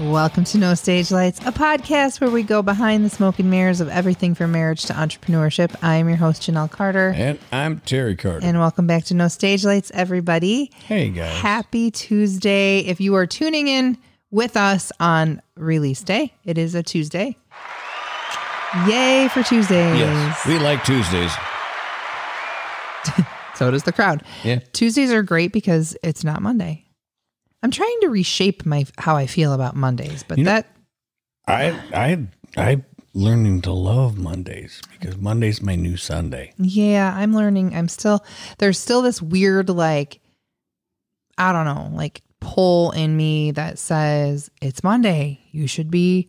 Welcome to No Stage Lights, a podcast where we go behind the smoke and mirrors of everything from marriage to entrepreneurship. I am your host, Janelle Carter. And I'm Terry Carter. And welcome back to No Stage Lights, everybody. Hey, guys. Happy Tuesday. If you are tuning in with us on release day, it is a Tuesday. Yay for Tuesdays. yes, we like Tuesdays. So does the crowd. Yeah. Tuesdays are great because it's not Monday. I'm trying to reshape my how I feel about Mondays, but You know- that I I I learning to love Mondays because Monday's my new Sunday. Yeah, I'm learning. I'm still there's still this weird like I don't know, like pull in me that says it's Monday. You should be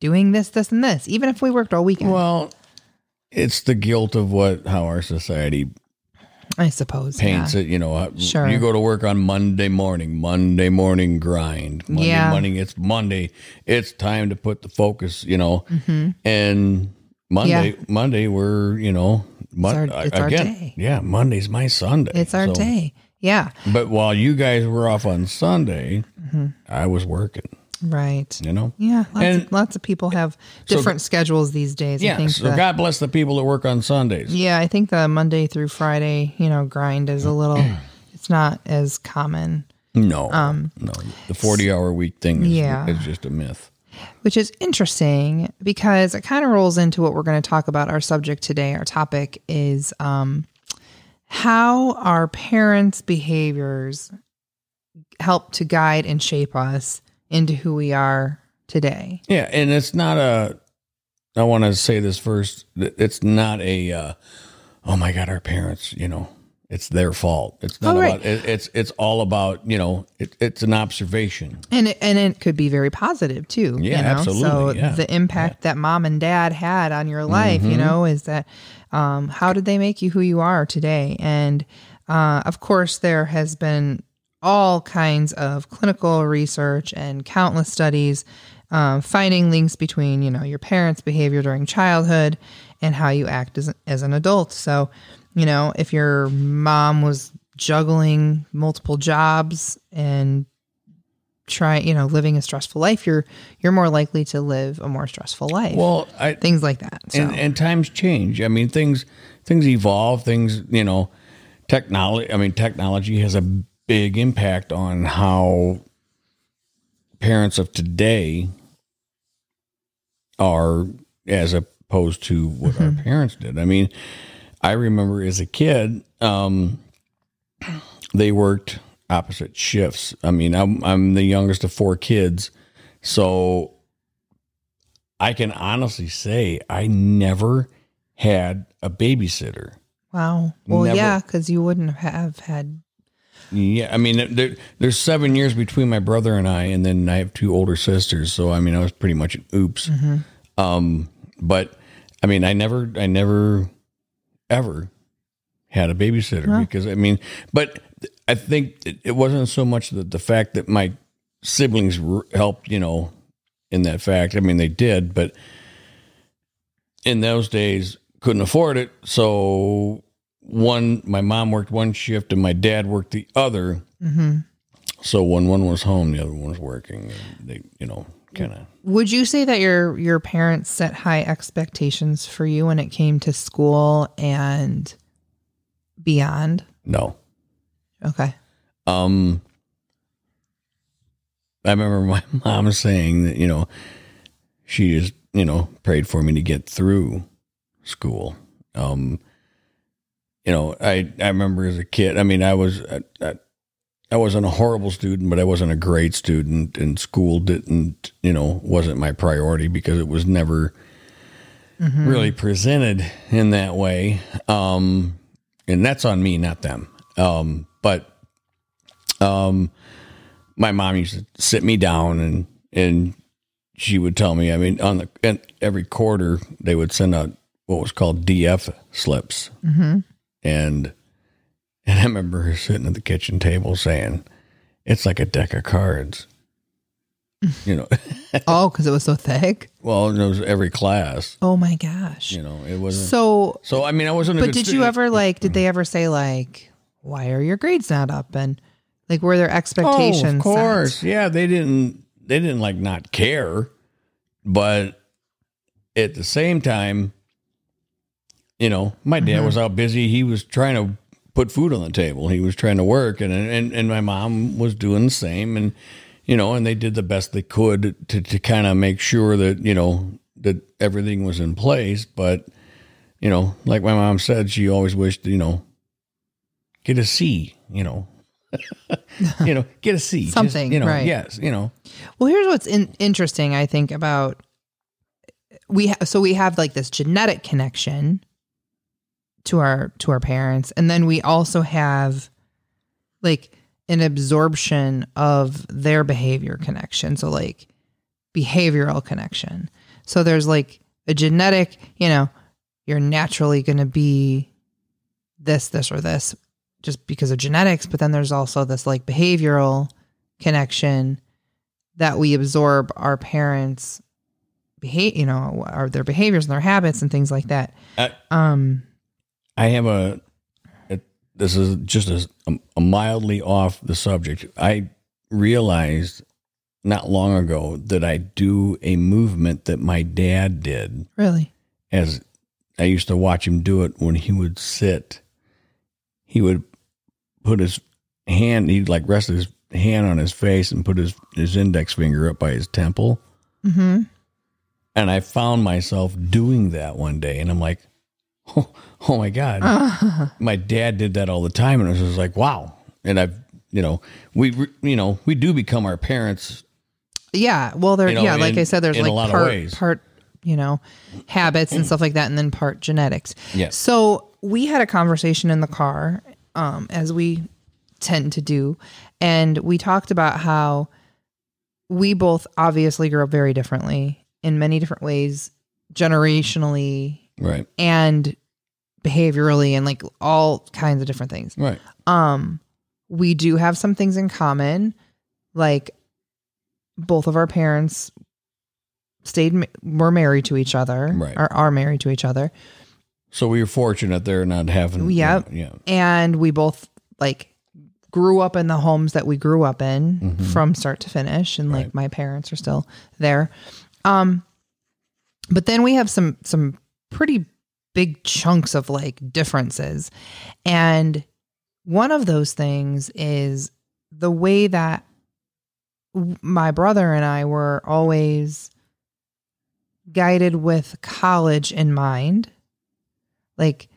doing this, this, and this, even if we worked all weekend. Well, it's the guilt of what how our society I suppose. paints yeah. it. You know, uh, Sure. you go to work on Monday morning, Monday morning grind. Monday Yeah. morning, it's Monday. It's time to put the focus. You know, and Monday, Mm-hmm. Yeah. Monday, we're you know, Mon- our- it's our again, day. yeah, Monday's my Sunday. It's our So- day. Yeah. But while you guys were off on Sunday, Mm-hmm. I was working. Right. You know. Yeah. Lots, And- of, lots of people have So- different schedules these days. I Yeah. think So the- God bless the people that work on Sundays. yeah, I think the Monday through Friday, you know, grind is a little it's not as common. No. no. The forty-hour week thing is, Um, Yeah. is just a myth. which is interesting because it kind of rolls into what we're going to talk about. Our subject today, our topic is um, how our parents' behaviors help to guide and shape us into who we are today. Yeah, and it's not a. I want to say this first. It's not a. Uh, oh my God, our parents. You know, it's their fault. It's not Oh, right. about. It, it's it's all about. You know, it, it's an observation. And it, and it could be very positive too. Yeah, you know? absolutely, So yeah. the impact that mom and dad had on your life, Mm-hmm. you know, is that um, how did they make you who you are today? And uh, of course, there has been all kinds of clinical research and countless studies um, finding links between you know your parents' behavior during childhood and how you act as, as an adult. So, you know, if your mom was juggling multiple jobs and try you know living a stressful life you're you're more likely to live a more stressful life Well, I things like that so and, and times change. I mean, things things evolve. Things you know, technology. I mean, technology has a big impact on how parents of today are, as opposed to what our parents did. I mean, I remember as a kid, um, they worked opposite shifts. I mean, I'm I'm the youngest of four kids, so I can honestly say I never had a babysitter. wow well Never- yeah because you wouldn't have had Yeah, I mean, there, there's seven years between my brother and I, and then I have two older sisters. So I mean, I was pretty much an oops. Um, but I mean, I never, I never, ever had a babysitter because I mean, but I think it, it wasn't so much that the fact that my siblings r- helped, you know, in that fact. I mean, they did, but in those days couldn't afford it. So one, my mom worked one shift and my dad worked the other. So when one was home, the other one was working. They, you know, kind of. would you say that your your parents set high expectations for you when it came to school and beyond No. okay Um, I remember my mom saying that, you know, she just, you know, prayed for me to get through school. Um, you know, I, I remember as a kid, I mean, I was, I, I, wasn't a horrible student, but I wasn't a great student and school didn't, you know, wasn't my priority because it was never really presented in that way. Um, and that's on me, not them. Um, but, um, my mom used to sit me down and and she would tell me. I mean, on the and every quarter they would send out what was called DF slips, mm-hmm. And and I remember her sitting at the kitchen table saying, "It's like a deck of cards." you know, oh because it was so thick well, it was every class. oh my gosh You know, it wasn't. So, so I mean, I wasn't. A But did you ever like? Did they ever say like, "Why are your grades not up?" And like, were there Oh, expectations? of course. set? Yeah, they didn't. they didn't like not care, but at the same time, you know, my dad mm-hmm. was out busy. He was trying to put food on the table. He was trying to work, and and and my mom was doing the same, and you know, and they did the best they could to to kind of make sure that you know that everything was in place. But you know, like my mom said, she always wished you know get a C, you know. you know, get a C. Just, Something, you know, right. yes, you know. Well, here's what's in- interesting, I think, about we ha- so we have like this genetic connection to our to our parents, and then we also have like an absorption of their behavior connection. So like behavioral connection. So there's like a genetic, you know, you're naturally going to be this, this, or this just because of genetics. But then there's also this like behavioral connection that we absorb our parents' behave, you know, our their behaviors and their habits and things like that. I, Um, I have a, a this is just a, a mildly off the subject. I realized not long ago that I do a movement that my dad did really, as I used to watch him do it when he would sit. He would put his hand, he'd like rest his hand on his face and put his, his index finger up by his temple. mm-hmm. And I found myself doing that one day. And I'm like, oh, oh my God. My dad did that all the time. And I was just like, wow. And I've, you know, we, you know, we do become our parents. yeah. Well, there, You know, yeah, like I said, there's in like part, part, you know, habits and stuff like that, and then part genetics. Yes. So we had a conversation in the car, um, as we tend to do, and we talked about how we both obviously grew up very differently in many different ways, generationally Right. and behaviorally, and like all kinds of different things. Right. Um, we do have some things in common, like both of our parents stayed were married to each other, Right. or are married to each other, So we were fortunate there not having. Yep. Yeah. and we both like grew up in the homes that we grew up in Mhm. from start to finish, and like Right. my parents are still there. Um, but then we have some some pretty big chunks of like differences, and one of those things is the way that my brother and I were always guided with college in mind. Like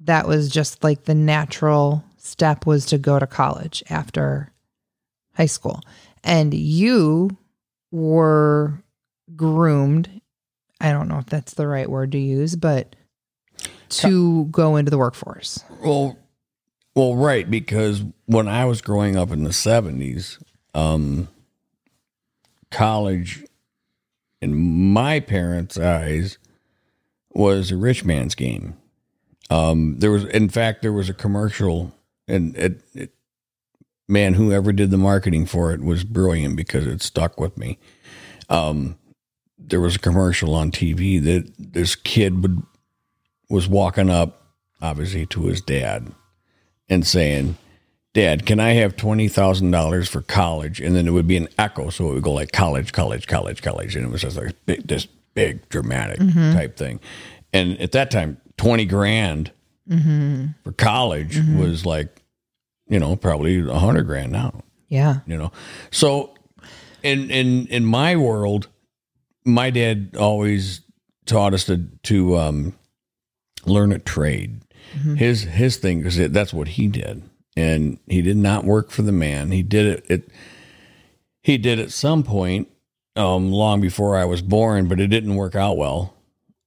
that was just like the natural step was to go to college after high school. And you were groomed. I don't know if that's the right word to use, but to go into the workforce. Well, well, right, because when I was growing up in the seventies, um, college, in my parents' eyes, was a rich man's game. Um, there was, in fact, there was a commercial, and it, it, man, whoever did the marketing for it was brilliant because it stuck with me. Um, there was a commercial on TV that this kid would was walking up, obviously, to his dad and saying, Dad, can I have $20,000 for college? And then it would be an echo. So it would go like college, college, college, college. And it was just like big, this big dramatic mm-hmm. type thing. And at that time, 20 grand mm-hmm. for college mm-hmm. was like, you know, probably a hundred grand now Yeah. you know so in in in my world my dad always taught us to to um learn a trade. His his thing that that's what he did. And he did not work for the man. He did it it he did at some point um long before i was born but it didn't work out well.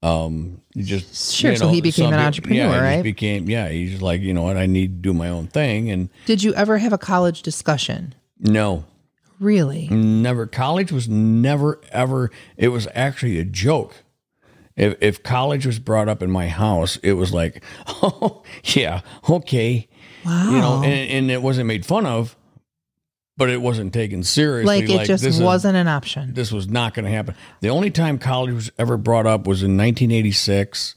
Um he just Sure, you so he became an entrepreneur, yeah, right? became yeah he's just like you know what i need to do my own thing and Did you ever have a college discussion? no Really? Never. College was never ever. It was actually a joke. If if college was brought up in my house, it was like, oh yeah, okay, Wow. you know, and, and it wasn't made fun of, but it wasn't taken seriously. like it just this wasn't an option. this was not going to happen. The only time college was ever brought up was in 1986.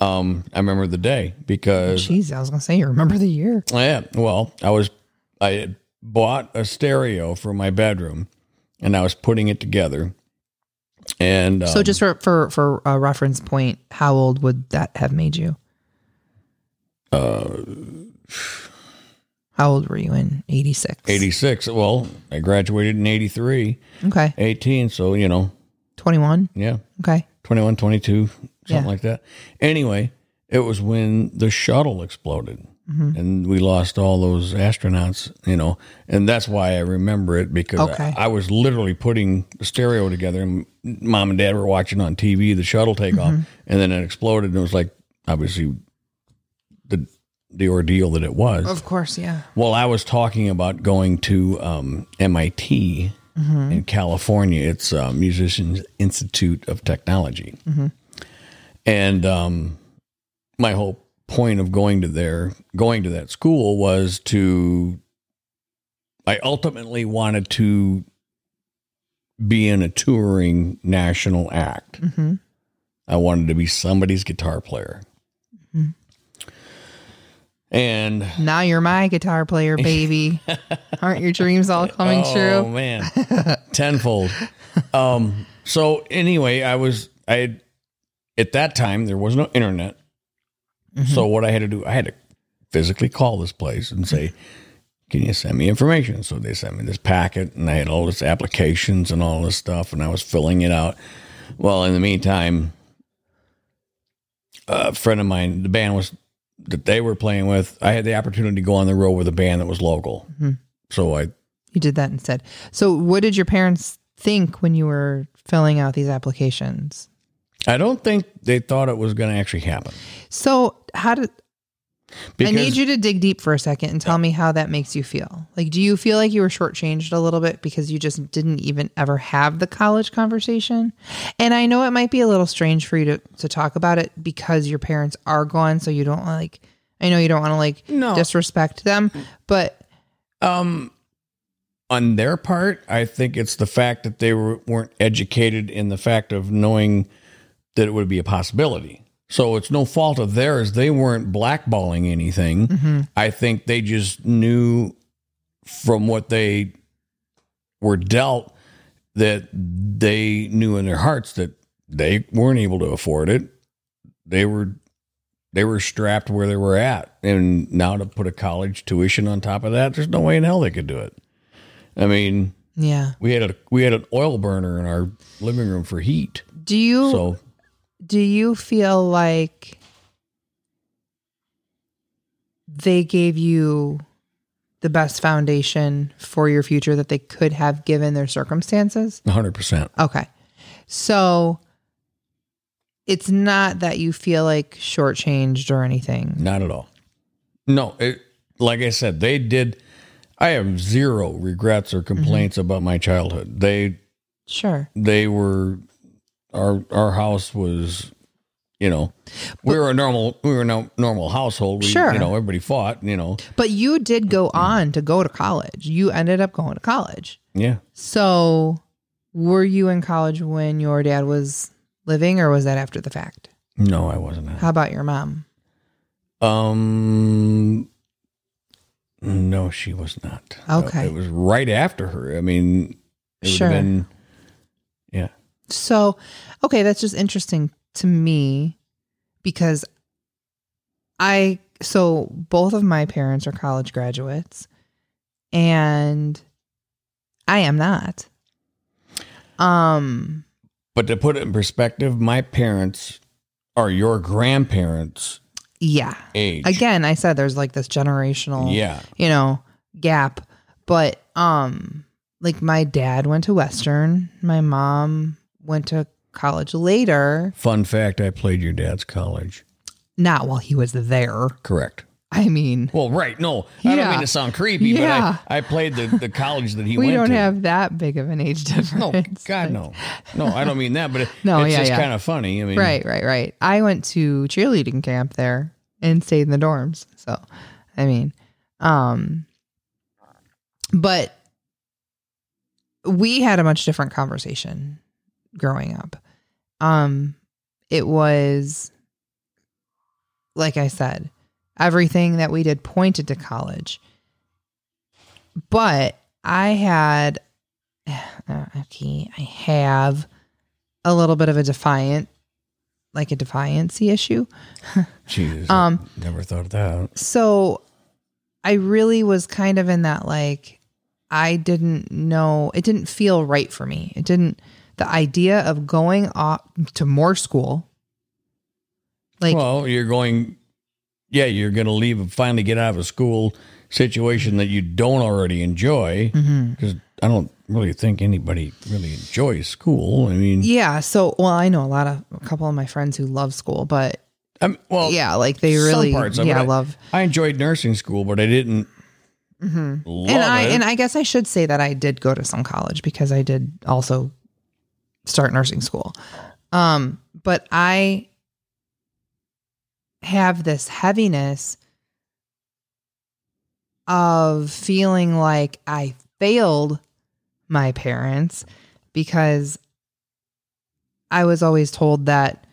Um, I remember the day because Jeez, I was gonna say you remember the year. Oh, Yeah. Well, I was I had bought a stereo for my bedroom, and I was putting it together. And um, So just for for for a reference point, how old would that have made you? uh, How old were you in 86? 86. Well, I graduated in 83, Okay. 18. So, you know, 21. yeah, Okay. 21, 22, something Yeah. like that. Anyway, it was when the shuttle exploded Mm-hmm. and we lost all those astronauts, you know, and that's why I remember it because Okay. I, I was literally putting the stereo together and mom and dad were watching on TV the shuttle take Mm-hmm. off and then it exploded and it was like obviously the the ordeal that it was. Of course, yeah. Well, I was talking about going to um, MIT in California. It's uh, Musicians Institute of Technology, and um, my whole point of going to there, going to that school, was to. I ultimately wanted to be in a touring national act. Mhm. I wanted to be somebody's guitar player. And Now you're my guitar player, baby. Aren't your dreams all coming Oh true? Oh man, tenfold. Um. So anyway, I was I at that time there was no internet. Mm-hmm. So what I had to do, I had to physically call this place and say, "Can you send me information?" So they sent me this packet, and I had all this applications and all this stuff, and I was filling it out. Well, in the meantime, a friend of mine, the band was that they were playing with. I had the opportunity to go on the road with a band that was local. Mm-hmm. So I You did that instead. So, what did your parents think when you were filling out these applications? I don't think they thought it was going to actually happen. So, how did Because I need you to dig deep for a second and tell me how that makes you feel? Like, do you feel like you were shortchanged a little bit because you just didn't even ever have the college conversation? And I know it might be a little strange for you to, to talk about it because your parents are gone. So you don't like, I know you don't want to like No. disrespect them, but um, on their part, I think it's the fact that they were, weren't educated in the fact of knowing that it would be a possibility. So it's no fault of theirs. They weren't blackballing anything. Mm-hmm. I think they just knew from what they were dealt that they knew in their hearts that they weren't able to afford it. They were they were strapped where they were at, and now to put a college tuition on top of that, there's no way in hell they could do it. I mean, yeah. we had a we had an oil burner in our living room for heat, Do you, so do you feel like they gave you the best foundation for your future that they could have given their circumstances? 100. percent Okay. So it's not that you feel like shortchanged or anything. Not at all. No, it, like I said, they did. I have zero regrets or complaints mm-hmm. about my childhood. They Sure. they were our our house was you know we were a normal we were a no, normal household we, Sure. you know everybody fought you know But you did go on to go to college. You ended up going to college. yeah So were you in college when your dad was living or was that after the fact? no i wasn't How about your mom? um no she was not Okay. it was right after her i mean it Sure. would have been yeah So, okay, that's just interesting to me because I so both of my parents are college graduates and I am not. Um but to put it in perspective my parents are your grandparents yeah. age Again, I said there's like this generational yeah you know, gap, but um like my dad went to Western, my mom went to college later, fun fact i played your dad's college not while he was there. correct I mean, Well, right. No, I don't mean to sound creepy, Yeah. but I, I played the, the college that he we went to. We don't have that big of an age difference. no, God, no. No, I don't mean that, but it, No, it's yeah, just yeah. kind of funny. I mean, Right, right, right. I went to cheerleading camp there and stayed in the dorms. So, I mean, um, but we had a much different conversation growing up. Um, it was, like I said, everything that we did pointed to college. But I had uh, okay, I have a little bit of a defiant, like a defiancy issue. Jesus, um, never thought of that. So I really was kind of in that like I didn't know it didn't feel right for me. It didn't the idea of going off to more school. Like Well, you're going yeah, you're going to leave and finally get out of a school situation that you don't already enjoy because mm-hmm. I don't really think anybody really enjoys school. I mean, yeah. So, well, I know a lot of a couple of my friends who love school, but I'm, well, yeah, like they really, parts yeah, I, love. I enjoyed nursing school, but I didn't. Mm-hmm. and I it. and I guess I should say that I did go to some college because I did also start nursing school. Um, but I have this heaviness of feeling like I failed my parents because I was always told that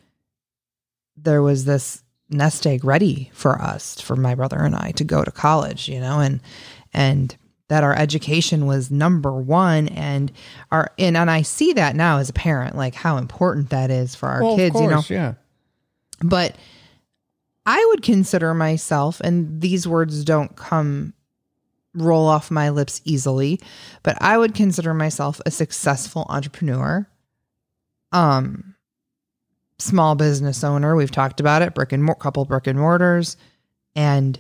there was this nest egg ready for us, for my brother and I to go to college, you know, and and that our education was number one and our and, and I see that now as a parent, like how important that is for our well, kids, course, you know. Yeah. But I would consider myself, and these words don't come roll off my lips easily, but I would consider myself a successful entrepreneur. Um small business owner, we've talked about it, brick and mo- couple brick and mortars and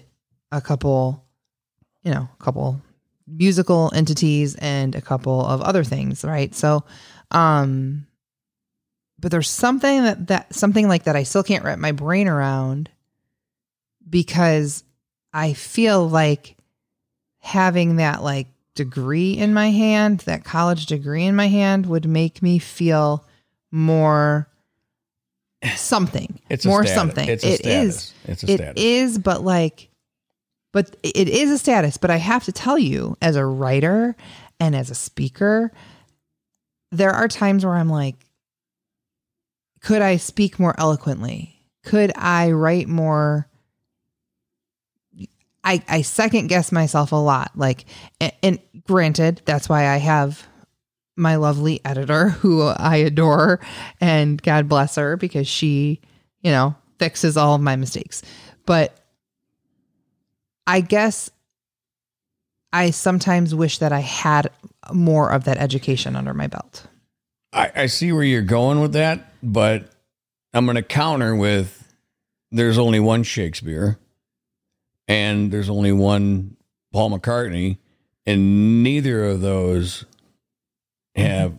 a couple you know, a couple musical entities and a couple of other things, right? So um but there's something that that something like that I still can't wrap my brain around because I feel like having that like degree in my hand, that college degree in my hand would make me feel more something. It's more something. It's a it is. It's a it status. is, but like but it is a status, but I have to tell you as a writer and as a speaker, there are times where I'm like could I speak more eloquently? Could I write more I, I second guess myself a lot. Like, and, and, granted, that's why I have my lovely editor who I adore and God bless her because she, you know, fixes all of my mistakes. But I guess I sometimes wish that I had more of that education under my belt. I, I see where you're going with that, but I'm going to counter with there's only one Shakespeare and there's only one Paul McCartney, and neither of those have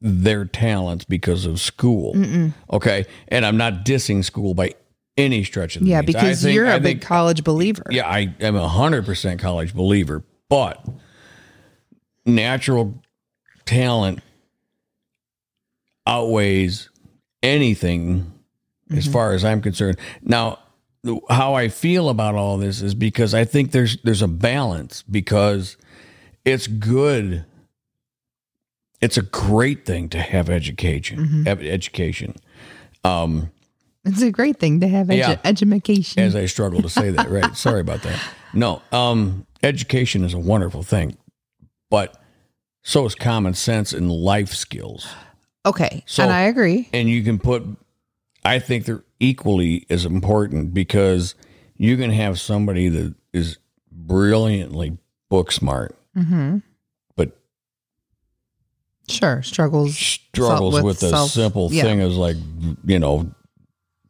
their talents because of school. Mm-mm. Okay, and I'm not dissing school by any stretch of the yeah, means. because think, you're a I big think, college believer. Yeah, I am a hundred percent college believer, but natural talent outweighs anything as mm-hmm. far as I'm concerned. Now, how I feel about all this is because I think there's there's a balance because it's good. It's a great thing to have education. Mm-hmm. Education. Um, it's a great thing to have edu- yeah, education. As I struggle to say that, right? Sorry about that. No, um, education is a wonderful thing, but so is common sense and life skills. Okay, so, and I agree. And you can put I think they're equally as important because you can have somebody that is brilliantly book smart, mm-hmm. but sure struggles struggles with, with self, a simple yeah. thing as like you know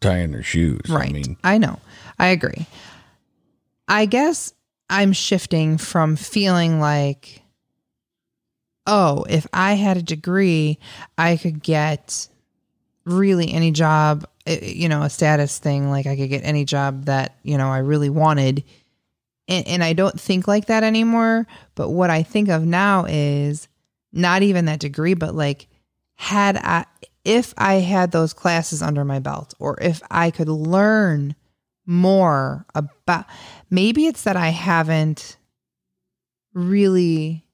tying their shoes. Right. I mean, I know. I agree. I guess I'm shifting from feeling like, oh, if I had a degree, I could get really any job, eh, you know, a status thing. Like I could get any job that, you know, I really wanted. And, and I don't think like that anymore. But what I think of now is not even that degree, but like, had I, if I had those classes under my belt, or if I could learn more about, maybe it's that I haven't really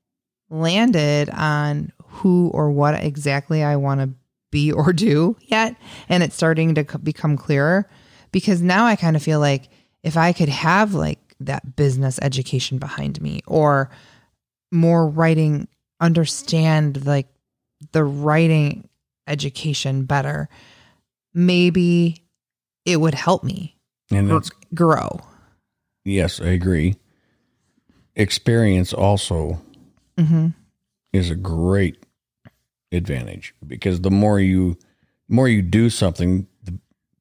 landed on who or what exactly I want to be or do yet. And it's starting to become clearer because now I kind of feel like if I could have like that business education behind me or more writing understand like the writing education better, maybe it would help me And that's grow. yes, I agree. Experience also hmm is a great advantage because the more you the more you do something, the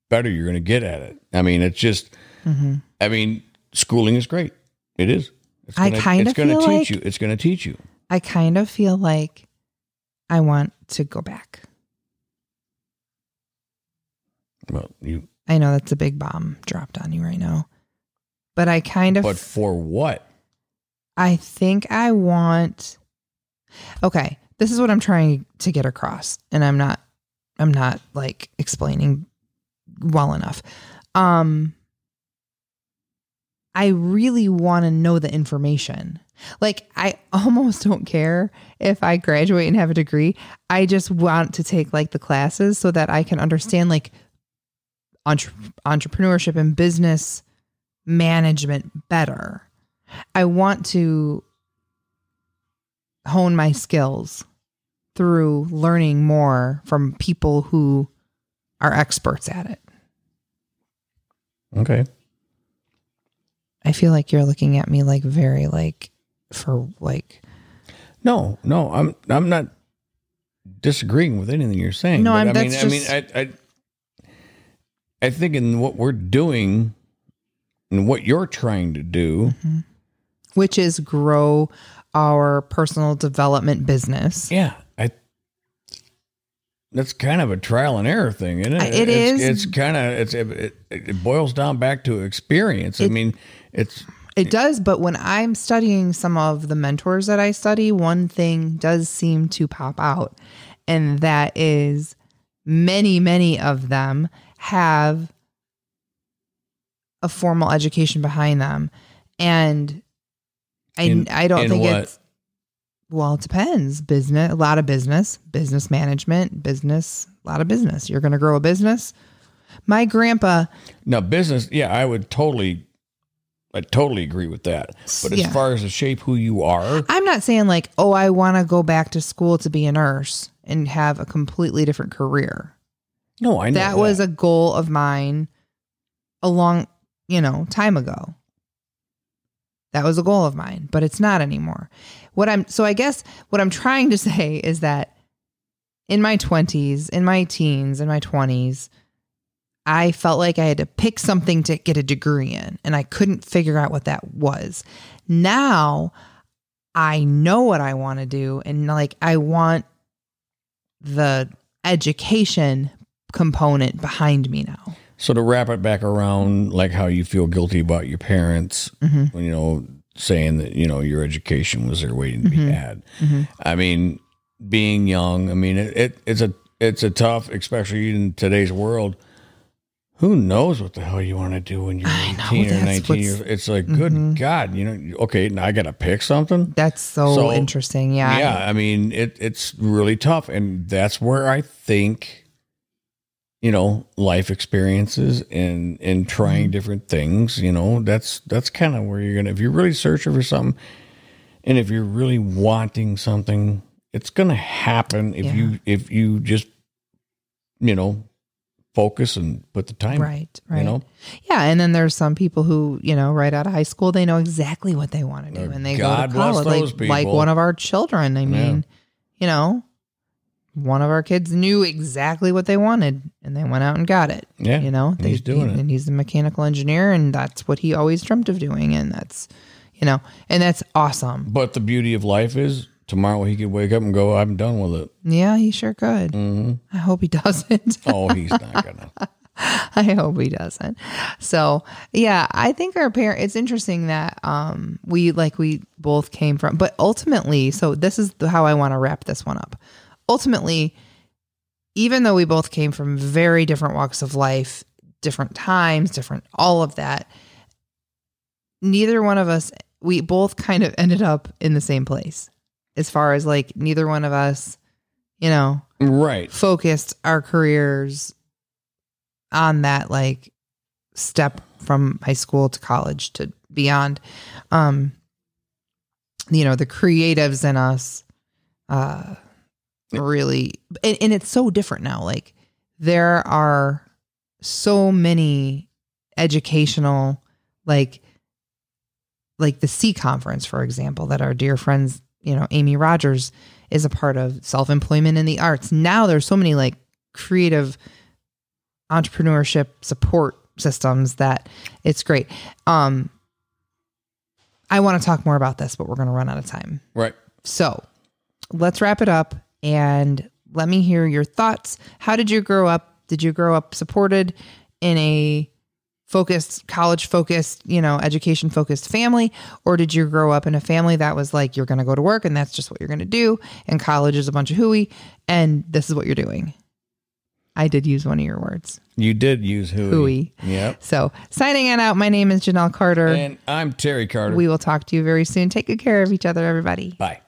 better you're going to get at it. I mean, it's just hmm I mean, schooling is great. It is. It's I gonna, kinda gonna feel teach like- you. It's going to teach you. I kind of feel like I want to go back. Well, you I know that's a big bomb dropped on you right now, but I kind of but for what? I think I want Okay, this is what I'm trying to get across and I'm not I'm not like explaining well enough. Um I really want to know the information. Like I almost don't care if I graduate and have a degree. I just want to take like the classes so that I can understand like entre- entrepreneurship and business management better. I want to hone my skills through learning more from people who are experts at it. Okay. I feel like you're looking at me like very like for like No, no, I'm I'm not disagreeing with anything you're saying. No, I'm- I mean, that's I mean, just- I, I, I think in what we're doing and what you're trying to do, which is grow our personal development business. yeah, I. That's kind of a trial and error thing, isn't it? It it's, is. It's kind of it's it, it boils down back to experience. I mean, it's It does, but when I'm studying some of the mentors that I study, one thing does seem to pop out, and that is many, many of them have a formal education behind them. And I, In- I don't think what? it's, well, it depends. Business, a lot of business, business management, business, a lot of business. You're going to grow a business. My grandpa, now business. Yeah, I would totally, I totally agree with that. But as Yeah. far as to shape who you are, I'm not saying like, oh, I want to go back to school to be a nurse and have a completely different career. No, I know That was a goal of mine a long, you know, time ago. That was a goal of mine, but it's not anymore. What I'm so I guess what I'm trying to say is that in my 20s, in my teens, in my 20s, I felt like I had to pick something to get a degree in, and I couldn't figure out what that was. Now I know what I want to do, and like I want the education component behind me now. So to wrap it back around, like how you feel guilty about your parents, Mhm. when you know, saying that you know your education was there waiting to be Mhm. had. Mhm. I mean, being young, I mean, it, it it's a it's a tough, especially in today's world. Who knows what the hell you want to do when you're I know, 18 or 19 years? It's like, good Mhm. God, you know, okay, now I got to pick something. That's so, So, interesting. Yeah. Yeah, I mean, it it's really tough, and that's where I think, you know, life experiences and and trying different things. You know, that's that's kind of where you're gonna if you're really searching for something, and if you're really wanting something, it's gonna happen if Yeah. you if you just, you know, focus and put the time. Right. Right. You know, Yeah. And then there's some people who, you know, right out of high school, they know exactly what they want to do Uh, and they God go to bless college. those Like, like one of our children. I mean, you know, one of our kids knew exactly what they wanted and they went out and got it. yeah, You know, and he's doing he- it. And he's a mechanical engineer and that's what he always dreamt of doing. And that's, you know, and that's awesome. But the beauty of life is tomorrow he could wake up and go, "I'm done with it." Yeah, he sure could. hmm I hope he doesn't. Oh, he's not gonna. I hope he doesn't. So yeah, I think our parent. It's interesting that um we like we both came from, but ultimately, so this is how I want to wrap this one up. Ultimately, even though we both came from very different walks of life, different times, different all of that, neither one of us. We both kind of ended up in the same place, as far as like neither one of us, you know, Right. focused our careers on that like step from high school to college to beyond um you know the creatives in us uh, really, and, and it's so different now. Like there are so many educational, like, like the C conference, for example, that our dear friends, you know, Amy Rogers is a part of self employment in the arts. Now there's so many like creative entrepreneurship support systems that it's great. Um, I want to talk more about this, but we're going to run out of time. Right. So let's wrap it up and let me hear your thoughts. How did you grow up? Did you grow up supported in a focused, college focused, you know, education focused family? Or did you grow up in a family that was like, you're going to go to work and that's just what you're going to do? And college is a bunch of hooey and this is what you're doing? I did use one of your words. You did use hooey. Hooey. Yep. So signing it out, my name is Janelle Carter. And I'm Terry Carter. we will talk to you very soon. Take good care of each other, everybody. Bye.